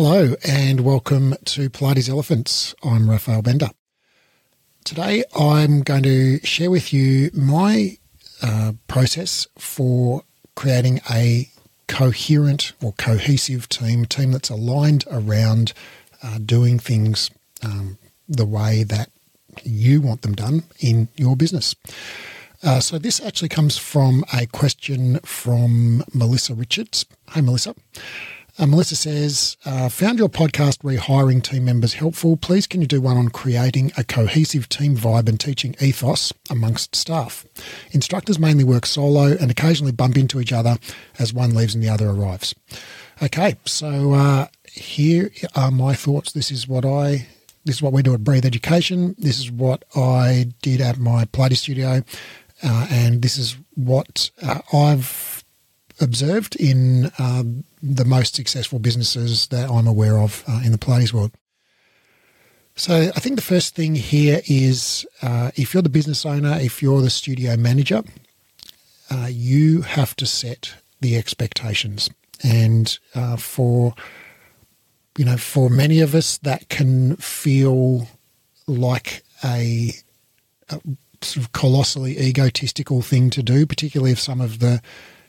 Hello and welcome to Pilates Elephants. I'm Raphael Bender. Today I'm going to share with you my uh, process for creating a coherent or cohesive team, a team that's aligned around uh, doing things um, the way that you want them done in your business. Uh, so this actually comes from a question from Melissa Richards. Hey, Melissa. Uh, Melissa says, uh, found your podcast rehiring team members helpful. Please can you do one on creating a cohesive team vibe and teaching ethos amongst staff? Instructors mainly work solo and occasionally bump into each other as one leaves and the other arrives. Okay, so uh, here are my thoughts. This is what I this is what we do at Breathe Education. This is what I did at my Pilates studio, uh, and this is what uh, I've observed in um, the most successful businesses that I'm aware of uh, in the Pilates world. So I think the first thing here is uh, if you're the business owner, if you're the studio manager, uh, you have to set the expectations. And uh, for you know, for many of us, that can feel like a, a sort of colossally egotistical thing to do, particularly if some of the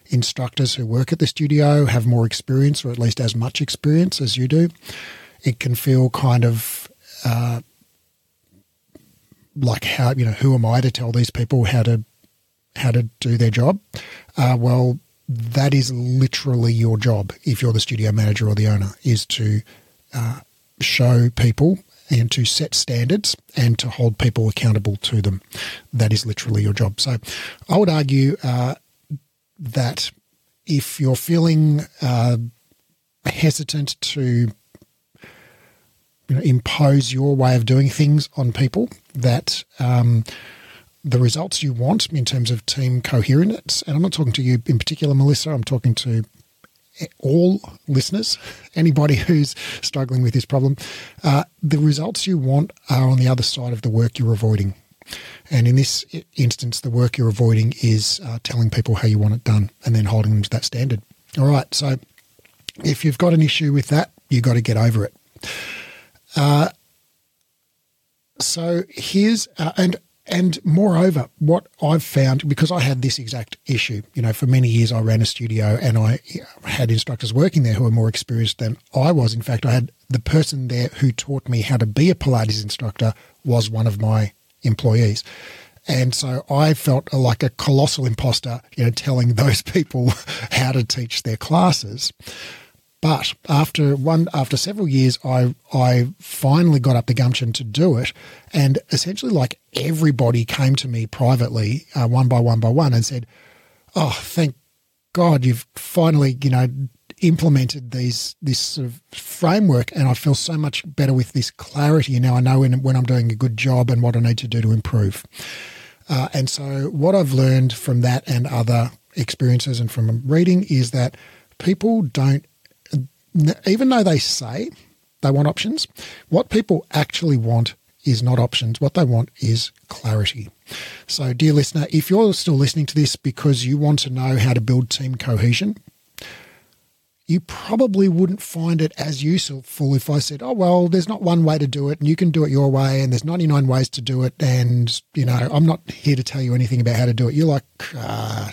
instructors who work at the studio have more experience or at least as much experience as you do. It can feel kind of uh, like how you know who am I to tell these people how to how to do their job? Uh, well, that is literally your job if you're the studio manager or the owner is to uh, show people and to set standards and to hold people accountable to them. That is literally your job. So I would argue uh, that if you're feeling uh, hesitant to you know, impose your way of doing things on people, that um, the results you want in terms of team coherence, and I'm not talking to you in particular, Melissa, I'm talking to all listeners, anybody who's struggling with this problem, uh, the results you want are on the other side of the work you're avoiding. And in this instance, the work you're avoiding is uh, telling people how you want it done and then holding them to that standard. All right. So if you've got an issue with that, you've got to get over it. Uh, so here's, uh, and and moreover, what I've found, because I had this exact issue, you know, for many years I ran a studio and I had instructors working there who were more experienced than I was. In fact, I had the person there who taught me how to be a Pilates instructor was one of my employees. And so I felt like a colossal imposter, you know, telling those people how to teach their classes. But after one, after several years, I I finally got up the gumption to do it, and essentially, like everybody came to me privately, uh, one by one by one, and said, "Oh, thank God, you've finally, you know, implemented these this sort of framework, and I feel so much better with this clarity. Now I know when, when I'm doing a good job and what I need to do to improve. Uh, and so, what I've learned from that and other experiences and from reading is that people don't, even though they say they want options, what people actually want is not options. What they want is clarity. So, dear listener, if you're still listening to this because you want to know how to build team cohesion, you probably wouldn't find it as useful if I said, oh, well, there's not one way to do it and you can do it your way and there's 99 ways to do it. And, you know, I'm not here to tell you anything about how to do it. You're like, ah,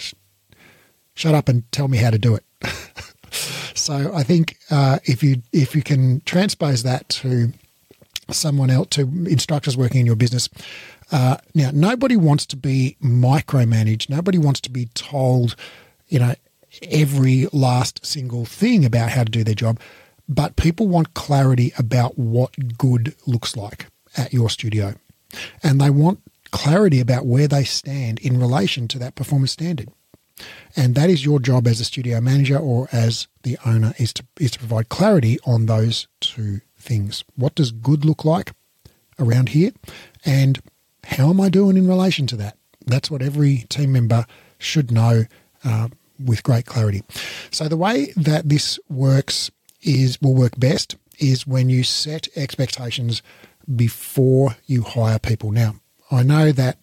shut up and tell me how to do it. so I think uh, if you if you can transpose that to someone else, to instructors working in your business, uh, now nobody wants to be micromanaged. Nobody wants to be told, you know, every last single thing about how to do their job, but people want clarity about what good looks like at your studio. And they want clarity about where they stand in relation to that performance standard. And that is your job as a studio manager or as the owner is to is to provide clarity on those two things. What does good look like around here? And how am I doing in relation to that? That's what every team member should know uh, with great clarity. So the way that this works is will work best is when you set expectations before you hire people. Now, I know that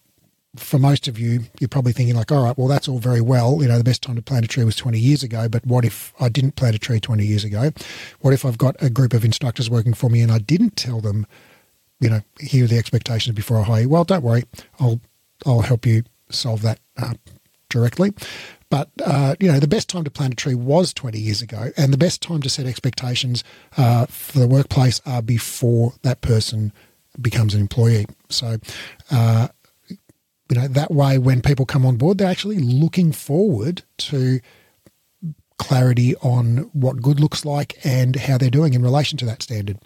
for most of you, you're probably thinking like, all right, well, that's all very well. You know, the best time to plant a tree was 20 years ago, but what if I didn't plant a tree 20 years ago? What if I've got a group of instructors working for me and I didn't tell them, you know, here are the expectations before I hire you? Well, don't worry, I'll I'll help you solve that uh, directly. But uh, you know, the best time to plant a tree was 20 years ago, and the best time to set expectations uh, for the workplace are before that person becomes an employee. So, uh, you know, that way when people come on board, they're actually looking forward to clarity on what good looks like and how they're doing in relation to that standard.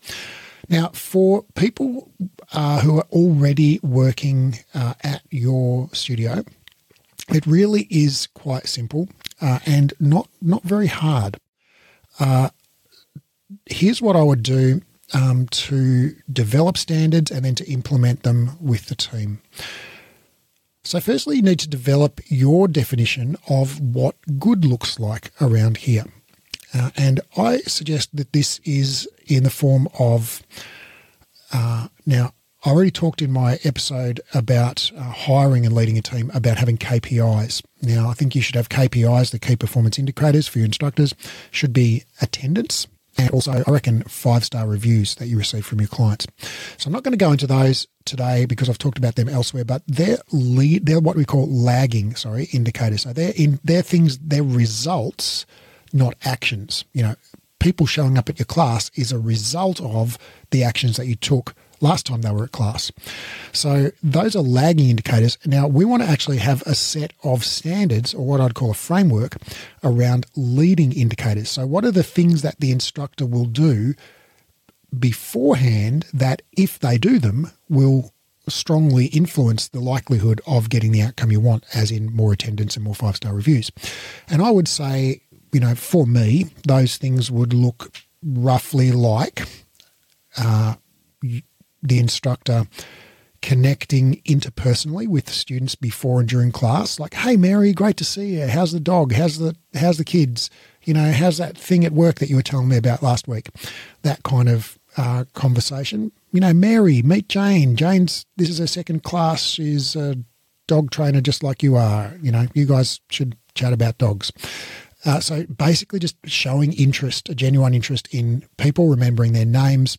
Now, for people uh, who are already working uh, at your studio, it really is quite simple uh, and not not very hard. Uh, here's what I would do um, to develop standards and then to implement them with the team. So, firstly, you need to develop your definition of what good looks like around here. Uh, and I suggest that this is in the form of uh, now, I already talked in my episode about uh, hiring and leading a team about having KPIs. Now, I think you should have KPIs, the key performance indicators for your instructors, should be attendance, and also, I reckon, five star reviews that you receive from your clients. So I'm not going to go into those today because I've talked about them elsewhere, but they're lead, they're what we call lagging, sorry, indicators. So they're in they're things, they're results, not actions. You know, people showing up at your class is a result of the actions that you took last time they were at class. So those are lagging indicators. Now we want to actually have a set of standards or what I'd call a framework around leading indicators. So what are the things that the instructor will do beforehand that if they do them will strongly influence the likelihood of getting the outcome you want, as in more attendance and more five star reviews. And I would say, you know, for me, those things would look roughly like uh, the instructor connecting interpersonally with students before and during class. Like hey mary great to see you. How's the dog? How's the how's the kids? You know how's that thing at work that you were telling me about last week? That kind of uh, conversation. You know mary meet jane. Jane's this is her second class. She's a dog trainer just like you are. You know you guys should chat about dogs uh, so basically, just showing interest, a genuine interest in people, remembering their names,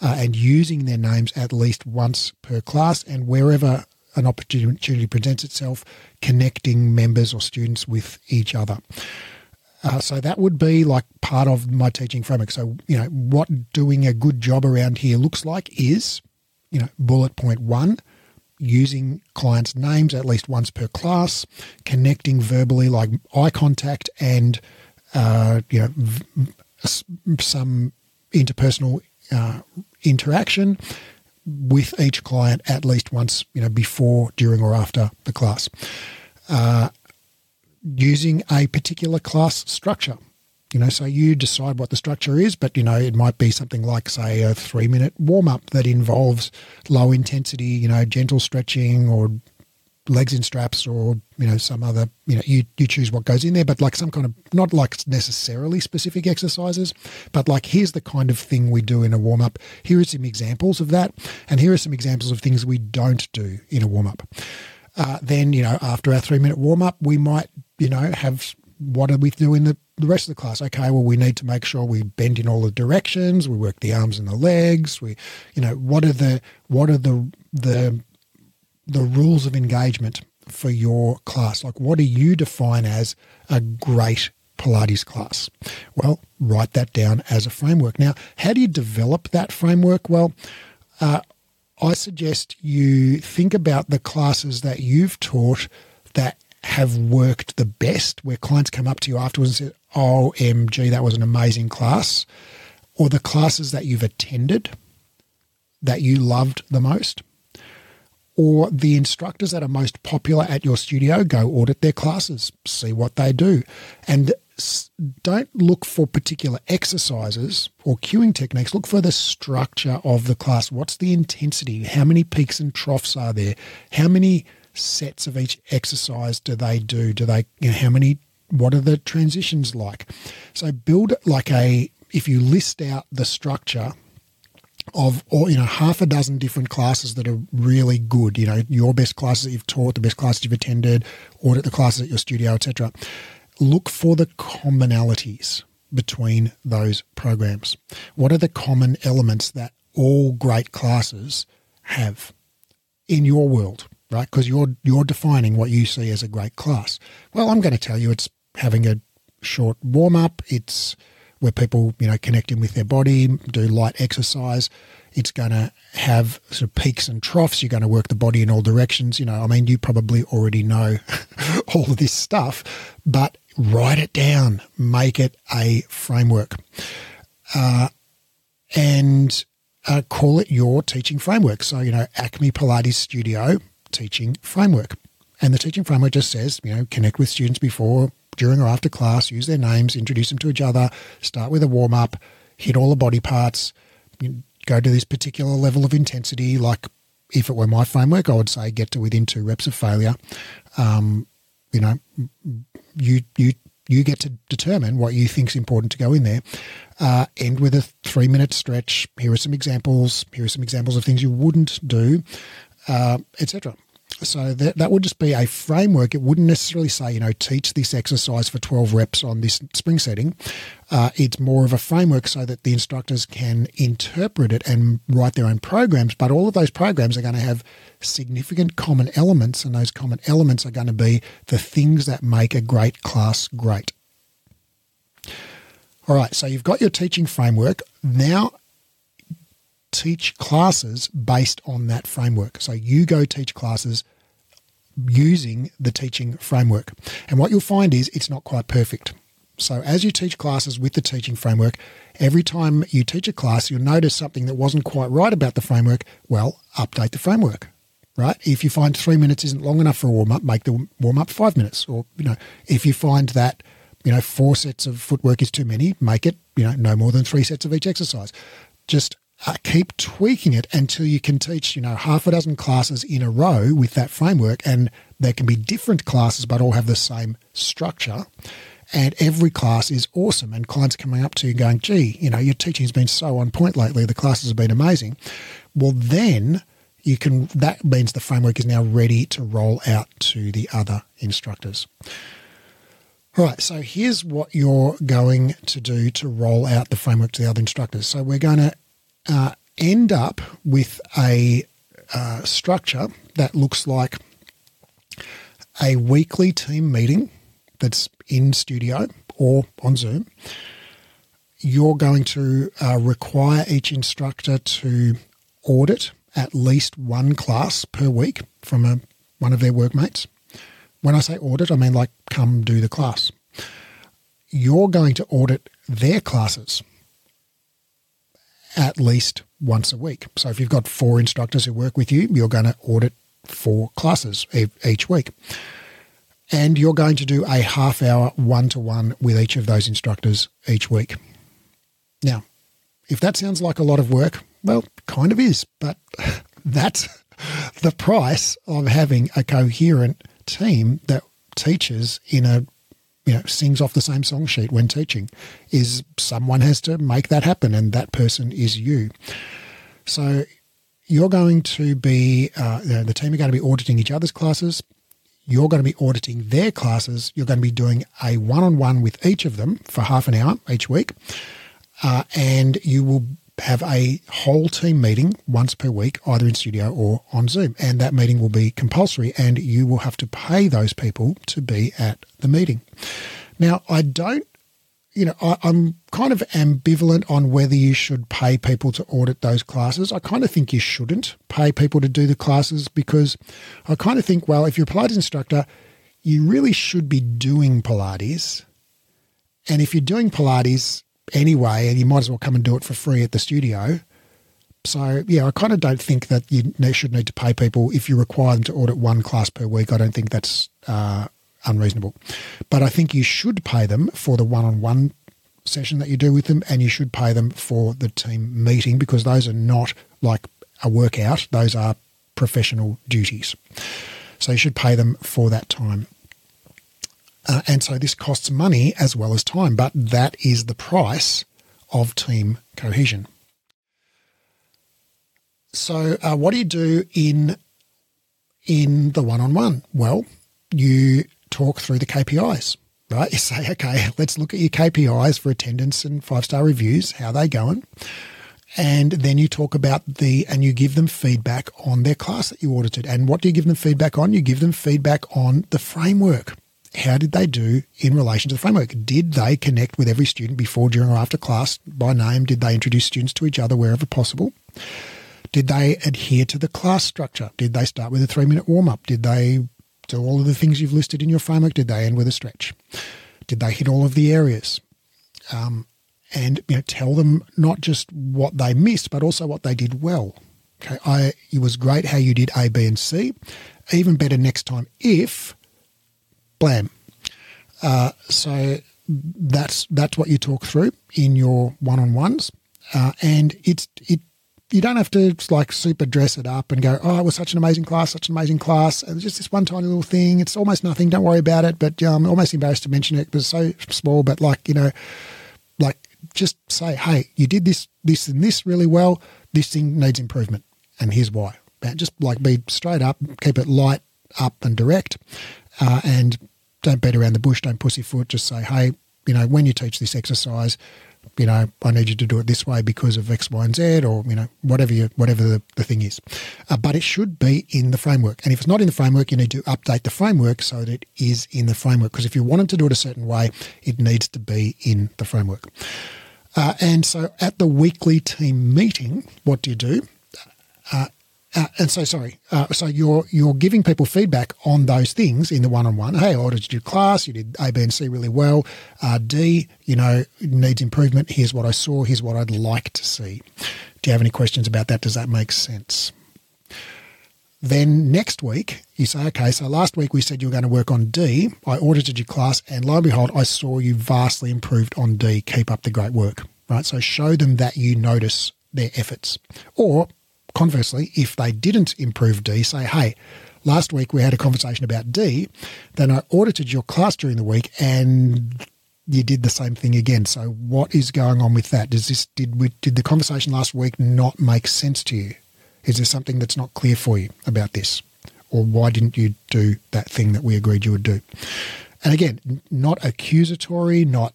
uh, and using their names at least once per class, and wherever an opportunity presents itself, connecting members or students with each other. Uh, so that would be like part of my teaching framework. So, you know, what doing a good job around here looks like is, you know, bullet point one, using clients' names at least once per class, connecting verbally, like eye contact, and uh, you know v- some interpersonal uh, interaction with each client at least once, you know, before, during, or after the class. Uh, using a particular class structure. You know, so you decide what the structure is, but you know, it might be something like, say, a three minute warm up that involves low intensity, you know, gentle stretching or legs in straps or you know some other you know you, you choose what goes in there but like some kind of not like necessarily specific exercises but like here's the kind of thing we do in a warm up here are some examples of that and here are some examples of things we don't do in a warm up uh, then you know after our three minute warm up we might you know have what do we do in the the rest of the class, okay, well, we need to make sure we bend in all the directions, we work the arms and the legs, we, you know, what are the what are the the the rules of engagement for your class? Like, what do you define as a great Pilates class? Well, write that down as a framework. Now, how do you develop that framework? Well, uh, I suggest you think about the classes that you've taught that have worked the best, where clients come up to you afterwards and say, OMG, that was an amazing class, or the classes that you've attended that you loved the most, or the instructors that are most popular at your studio, go audit their classes, see what they do. And don't look for particular exercises or cueing techniques. Look for the structure of the class. What's the intensity? How many peaks and troughs are there? How many sets of each exercise do they do? Do they, you know, how many what are the transitions like? So build like a, if you list out the structure of or you know half a dozen different classes that are really good you know your best classes that you've taught the best classes you've attended audit the classes at your studio etc look for the commonalities between those programs. What are the common elements that all great classes have in your world right? Because you're you're defining what you see as a great class. Well i'm going to tell you it's having a short warm up it's where people, you know, connect in with their body, do light exercise. It's going to have sort of peaks and troughs. You're going to work the body in all directions. You know, I mean, you probably already know all of this stuff, but write it down, make it a framework, uh, and uh, call it your teaching framework. So, you know, Acme Pilates Studio teaching framework. And the teaching framework just says, you know, connect with students before, during or after class, use their names, introduce them to each other, start with a warm up, hit all the body parts, go to this particular level of intensity. Like if it were my framework, I would say get to within two reps of failure. Um, you know, you you you get to determine what you think is important to go in there. Uh, end with a three minute stretch. Here are some examples. Here are some examples of things you wouldn't do, uh, etc. So that, that would just be a framework. It wouldn't necessarily say, you know, teach this exercise for 12 reps on this spring setting. Uh, it's more of a framework so that the instructors can interpret it and write their own programs. But all of those programs are going to have significant common elements, and those common elements are going to be the things that make a great class great. All right, so you've got your teaching framework. Now teach classes based on that framework. So you go teach classes using the teaching framework. And what you'll find is it's not quite perfect. So as you teach classes with the teaching framework, every time you teach a class, you'll notice something that wasn't quite right about the framework. Well, update the framework, right? If you find three minutes isn't long enough for a warm up, make the warm up five minutes. Or, you know, if you find that, you know, four sets of footwork is too many, make it, you know, no more than three sets of each exercise. Just uh, keep tweaking it until you can teach, you know, half a dozen classes in a row with that framework. And there can be different classes, but all have the same structure. And every class is awesome. And clients coming up to you going, gee, you know, your teaching's been so on point lately. The classes have been amazing. Well, then you can, that means the framework is now ready to roll out to the other instructors. All right, so here's what you're going to do to roll out the framework to the other instructors. So we're going to uh, end up with a uh, structure that looks like a weekly team meeting that's in studio or on Zoom. You're going to uh, require each instructor to audit at least one class per week from a, one of their workmates. When I say audit, I mean like come do the class. You're going to audit their classes at least once a week. So if you've got four instructors who work with you, you're going to audit four classes each week. And you're going to do a half hour one to one with each of those instructors each week. Now, if that sounds like a lot of work, well, kind of is, but that's the price of having a coherent team that teaches in a you know sings off the same song sheet when teaching is someone has to make that happen and that person is you. So you're going to be uh, the team are going to be auditing each other's classes. You're going to be auditing their classes. You're going to be doing a one-on-one with each of them for half an hour each week. Uh, and you will have a whole team meeting once per week, either in studio or on Zoom. And that meeting will be compulsory, and you will have to pay those people to be at the meeting. Now, I don't, you know, I, am kind of ambivalent on whether you should pay people to audit those classes. I kind of think you shouldn't pay people to do the classes because I kind of think, well, if you're a Pilates instructor, you really should be doing Pilates. And if you're doing Pilates, anyway, and you might as well come and do it for free at the studio. So, yeah, I kind of don't think that you should need to pay people if you require them to audit one class per week. I don't think that's uh, unreasonable. But I think you should pay them for the one on one session that you do with them, and you should pay them for the team meeting because those are not like a workout, those are professional duties. So you should pay them for that time. Uh, and so this costs money as well as time, but that is the price of team cohesion. So, uh, what do you do in in the one on one? Well, you talk through the KPIs, right? You say, okay, let's look at your KPIs for attendance and five star reviews. How they going? And then you talk about the, and you give them feedback on their class that you audited. And what do you give them feedback on? You give them feedback on the framework. How did they do in relation to the framework? Did they connect with every student before, during, or after class by name? Did they introduce students to each other wherever possible? Did they adhere to the class structure? Did they start with a three minute warm up? Did they do all of the things you've listed in your framework? Did they end with a stretch? Did they hit all of the areas? Um, and you know, tell them not just what they missed, but also what they did well. Okay, I it was great how you did A, B, and C. Even better next time if blam. Uh, so that's that's what you talk through in your one on ones, uh, and it's it. You don't have to like super dress it up and go, oh, it was such an amazing class, such an amazing class. Was just this one tiny little thing. It's almost nothing. Don't worry about it. But I'm almost embarrassed to mention it because it's so small. But like you know, like just say, hey, you did this, this, and this really well. This thing needs improvement, and here's why. Just like be straight up, keep it light, up, and direct, uh, and don't beat around the bush. Don't pussyfoot. Just say, hey, you know, when you teach this exercise, you know, I need you to do it this way because of X, Y, and Z, or you know, whatever you, whatever the, the thing is. Uh, but it should be in the framework. And if it's not in the framework, you need to update the framework so that it is in the framework. Because if you wanted to do it a certain way, it needs to be in the framework. Uh, and so at the weekly team meeting, what do you do? Uh, uh, and so, sorry. Uh, so you're you're giving people feedback on those things in the one-on-one. Hey, I audited your class. You did A, B, and C really well. Uh, D, you know, needs improvement. Here's what I saw. Here's what I'd like to see. Do you have any questions about that? Does that make sense? Then next week, you say, okay, so last week we said you were going to work on D. I audited your class, and lo and behold, I saw you vastly improved on D. Keep up the great work, right? So show them that you notice their efforts. Or conversely, if they didn't improve D, say, hey, last week we had a conversation about D, then I audited your class during the week and you did the same thing again. So what is going on with that? Does this did we did the conversation last week not make sense to you? Is there something that's not clear for you about this? Or why didn't you do that thing that we agreed you would do? And again, not accusatory, not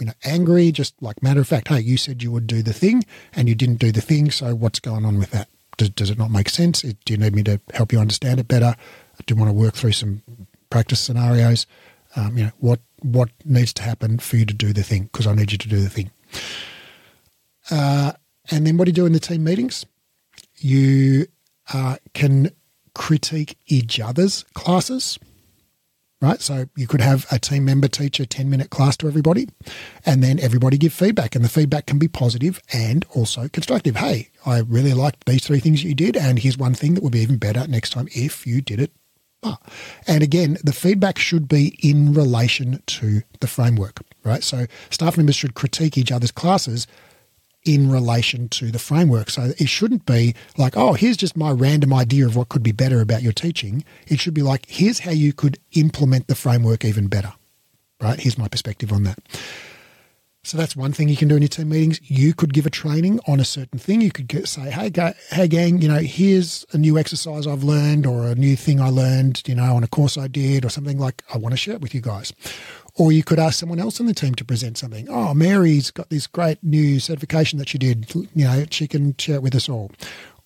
you know, angry, just like matter of fact, hey, you said you would do the thing and you didn't do the thing, so what's going on with that? Does, does it not make sense? Do you need me to help you understand it better? Do you want to work through some practice scenarios? Um, you know, what what needs to happen for you to do the thing? Because I need you to do the thing. Uh, and then what do you do in the team meetings? you uh, can critique each other's classes, right? So you could have a team member teach a 10 minute class to everybody, and then everybody give feedback. And the feedback can be positive and also constructive. Hey, I really liked these three things you did, and here's one thing that would be even better next time if you did it. And again, the feedback should be in relation to the framework, right? So staff members should critique each other's classes in relation to the framework. So it shouldn't be like, oh, here's just my random idea of what could be better about your teaching. It should be like, here's how you could implement the framework even better. Right? Here's my perspective on that. So that's one thing you can do in your team meetings. You could give a training on a certain thing. You could say, "Hey, hey, gang, you know, here's a new exercise I've learned, or a new thing I learned, you know, on a course I did, or something like. I want to share it with you guys." Or you could ask someone else in the team to present something. Oh, Mary's got this great new certification that she did. You know, she can share it with us all.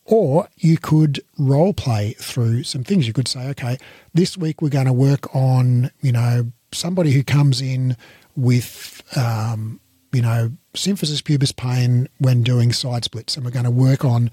Or you could role play through some things. You could say, okay, this week we're going to work on, you know, somebody who comes in with, um, you know, symphysis pubis pain when doing side splits. And we're going to work on,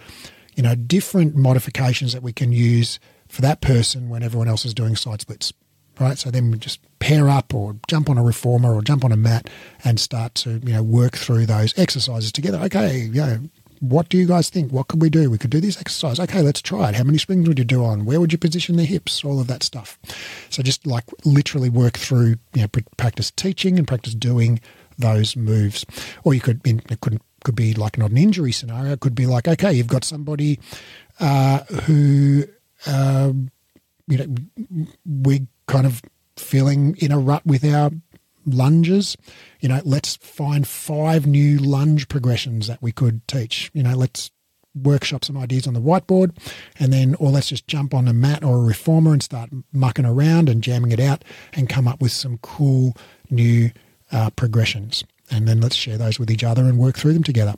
you know, different modifications that we can use for that person when everyone else is doing side splits right? So then we just pair up or jump on a reformer or jump on a mat and start to, you know, work through those exercises together. Okay, you know, what do you guys think? What could we do? We could do this exercise. Okay, let's try it. How many springs would you do on? Where would you position the hips? All of that stuff. So just like literally work through, you know, practice teaching and practice doing those moves. Or you could, it could could be like not an injury scenario. It could be like, okay, you've got somebody uh, who, uh, you know, we kind of feeling in a rut with our lunges. You know, let's find five new lunge progressions that we could teach. You know, let's workshop some ideas on the whiteboard, and then, or let's just jump on a mat or a reformer and start mucking around and jamming it out and come up with some cool new uh, progressions. And then let's share those with each other and work through them together.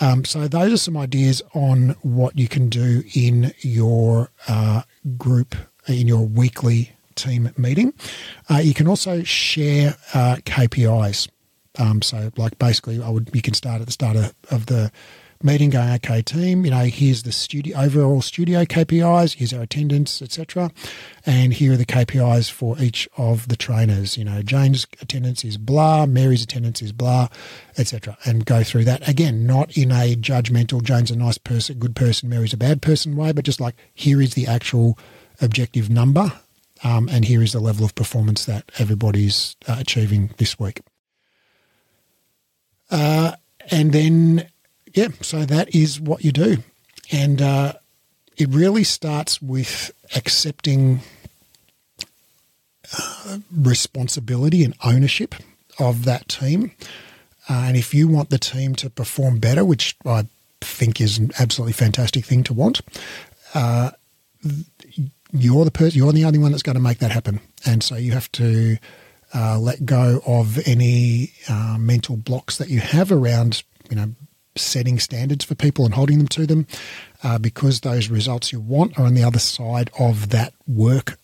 Um, so those are some ideas on what you can do in your uh, group, in your weekly team meeting. Uh, you can also share uh, KPIs. Um, so, like basically, I would you can start at the start of, of the meeting going, okay, team, you know, here's the studio overall studio KPIs, here's our attendance, etc. And here are the KPIs for each of the trainers. You know, Jane's attendance is blah, Mary's attendance is blah, etc. And go through that. Again, not in a judgmental, Jane's a nice person, good person, Mary's a bad person way, but just like here is the actual objective number. Um, and here is the level of performance that everybody's uh, achieving this week. Uh, and then, yeah, so that is what you do. And uh, it really starts with accepting uh, responsibility and ownership of that team. Uh, and if you want the team to perform better, which I think is an absolutely fantastic thing to want, uh, you're the person, you're the only one that's going to make that happen. And so you have to uh, let go of any uh, mental blocks that you have around, you know, setting standards for people and holding them to them, uh, because those results you want are on the other side of that work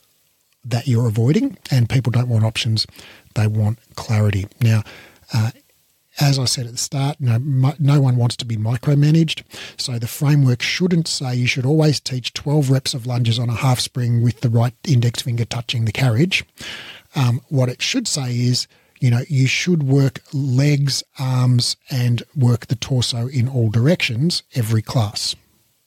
that you're avoiding. And people don't want options; they want clarity. Now, uh, as I said at the start, no, no one wants to be micromanaged. So the framework shouldn't say you should always teach 12 reps of lunges on a half spring with the right index finger touching the carriage. Um, what it should say is, you know, you should work legs, arms, and work the torso in all directions every class.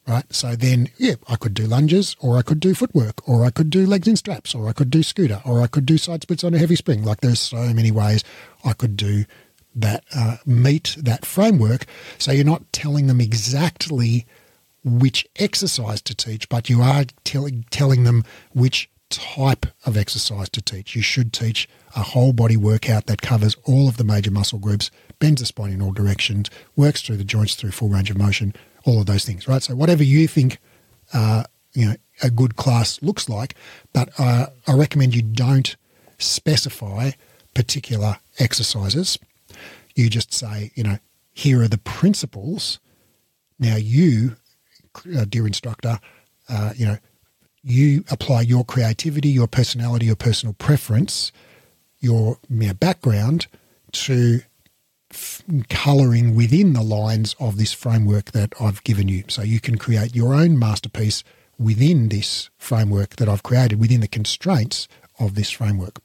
Right. So then, yeah, I could do lunges, or I could do footwork, or I could do legs in straps, or I could do scooter, or I could do side splits on a heavy spring. Like there's so many ways I could do that uh, meet that framework. So you're not telling them exactly which exercise to teach, but you are telling telling them which type of exercise to teach. You should teach a whole body workout that covers all of the major muscle groups, bends the spine in all directions, works through the joints through full range of motion, all of those things, right? So whatever you think, uh, you know, a good class looks like, but uh, I recommend you don't specify particular exercises. You just say, you know, here are the principles. Now you, uh, dear instructor, uh, you know, you apply your creativity, your personality, your personal preference, your mere background to f- colouring within the lines of this framework that I've given you. So you can create your own masterpiece within this framework that I've created, within the constraints of this framework.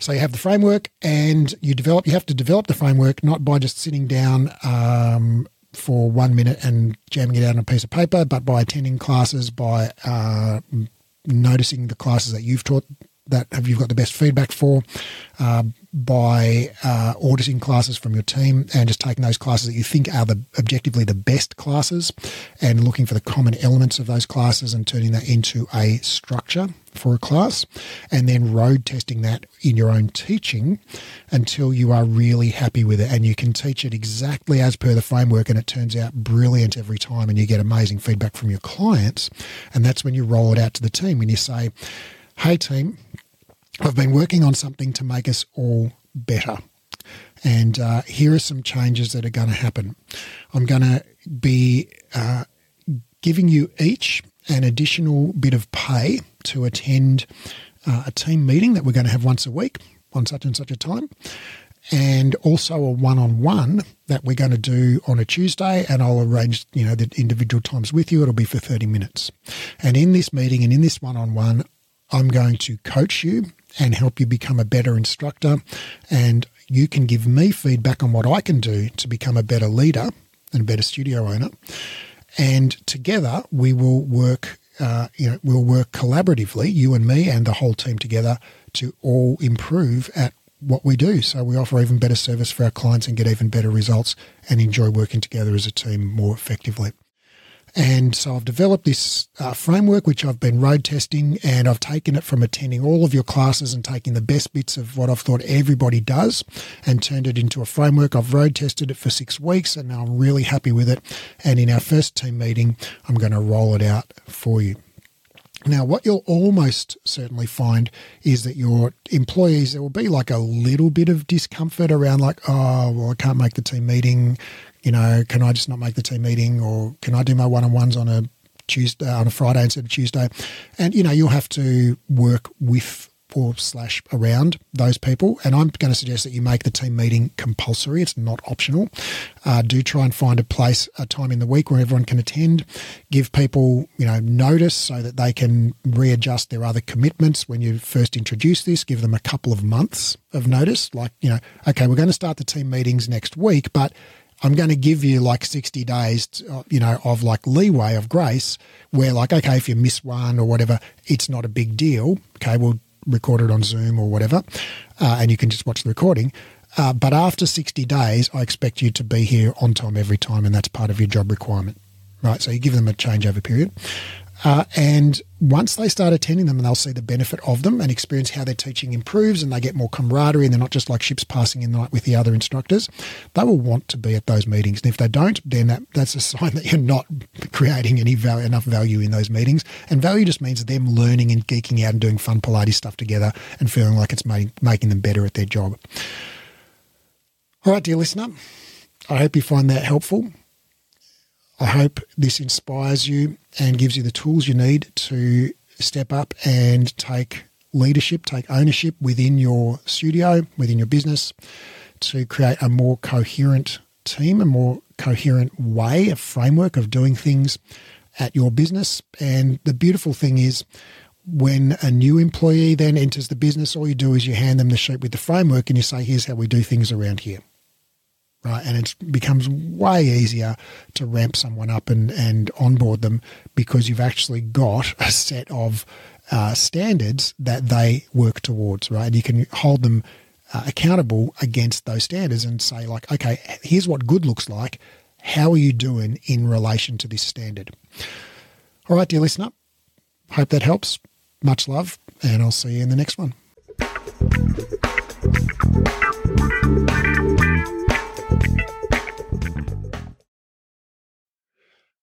So you have the framework and you develop, you have to develop the framework not by just sitting down um, for one minute and jamming it out on a piece of paper, but by attending classes, by uh, noticing the classes that you've taught that have you've got the best feedback for, uh, by uh, auditing classes from your team and just taking those classes that you think are the objectively the best classes and looking for the common elements of those classes and turning that into a structure for a class and then road testing that in your own teaching until you are really happy with it and you can teach it exactly as per the framework and it turns out brilliant every time and you get amazing feedback from your clients. And that's when you roll it out to the team and you say hey team I've been working on something to make us all better. And uh, here are some changes that are going to happen. I'm going to be uh, giving you each an additional bit of pay to attend uh, a team meeting that we're going to have once a week on such and such a time. And also a one-on-one that we're going to do on a Tuesday, and I'll arrange, you know, the individual times with you. It'll be for thirty minutes, and in this meeting and in this one-on-one, I'm going to coach you and help you become a better instructor. And you can give me feedback on what I can do to become a better leader and a better studio owner. And together we will work, uh, you know, we'll work collaboratively, you and me and the whole team together to all improve at what we do. So we offer even better service for our clients and get even better results and enjoy working together as a team more effectively. And so I've developed this uh, framework, which I've been road testing, and I've taken it from attending all of your classes and taking the best bits of what I've thought everybody does and turned it into a framework. I've road tested it for six weeks and now I'm really happy with it. And in our first team meeting, I'm going to roll it out for you. Now, what you'll almost certainly find is that your employees, there will be like a little bit of discomfort around, like, oh, well, I can't make the team meeting you know, can I just not make the team meeting or can I do my one on ones on a Tuesday, on a Friday instead of Tuesday? And, you know, you'll have to work with or slash around those people. And I'm going to suggest that you make the team meeting compulsory. It's not optional. Uh, do try and find a place, a time in the week where everyone can attend. Give people, you know, notice so that they can readjust their other commitments when you first introduce this. Give them a couple of months of notice. Like, you know, okay, we're going to start the team meetings next week, but I'm going to give you like 60 days, to, uh, you know, of like leeway of grace where like, okay, if you miss one or whatever, it's not a big deal. Okay, we'll record it on Zoom or whatever, uh, and you can just watch the recording. Uh, but after 60 days, I expect you to be here on time every time, and that's part of your job requirement, right? So you give them a changeover period. Uh, and once they start attending them and they'll see the benefit of them and experience how their teaching improves and they get more camaraderie and they're not just like ships passing in the night with the other instructors, they will want to be at those meetings. And if they don't, then that, that's a sign that you're not creating any value, enough value in those meetings. And value just means them learning and geeking out and doing fun Pilates stuff together and feeling like it's made, making them better at their job. All right, dear listener, I hope you find that helpful. I hope this inspires you and gives you the tools you need to step up and take leadership, take ownership within your studio, within your business, to create a more coherent team, a more coherent way, a framework of doing things at your business. And the beautiful thing is, when a new employee then enters the business, all you do is you hand them the sheet with the framework and you say, here's how we do things around here right? And it becomes way easier to ramp someone up and, and onboard them because you've actually got a set of uh, standards that they work towards, right? And you can hold them uh, accountable against those standards and say, like, okay, here's what good looks like. How are you doing in relation to this standard? All right, dear listener, hope that helps. Much love, and I'll see you in the next one.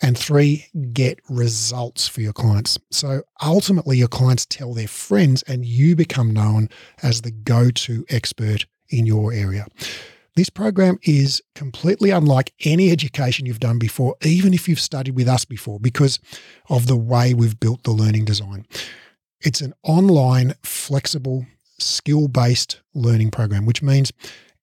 And three, get results for your clients. So ultimately, your clients tell their friends, and you become known as the go to expert in your area. This program is completely unlike any education you've done before, even if you've studied with us before, because of the way we've built the learning design. It's an online, flexible, skill based learning program, which means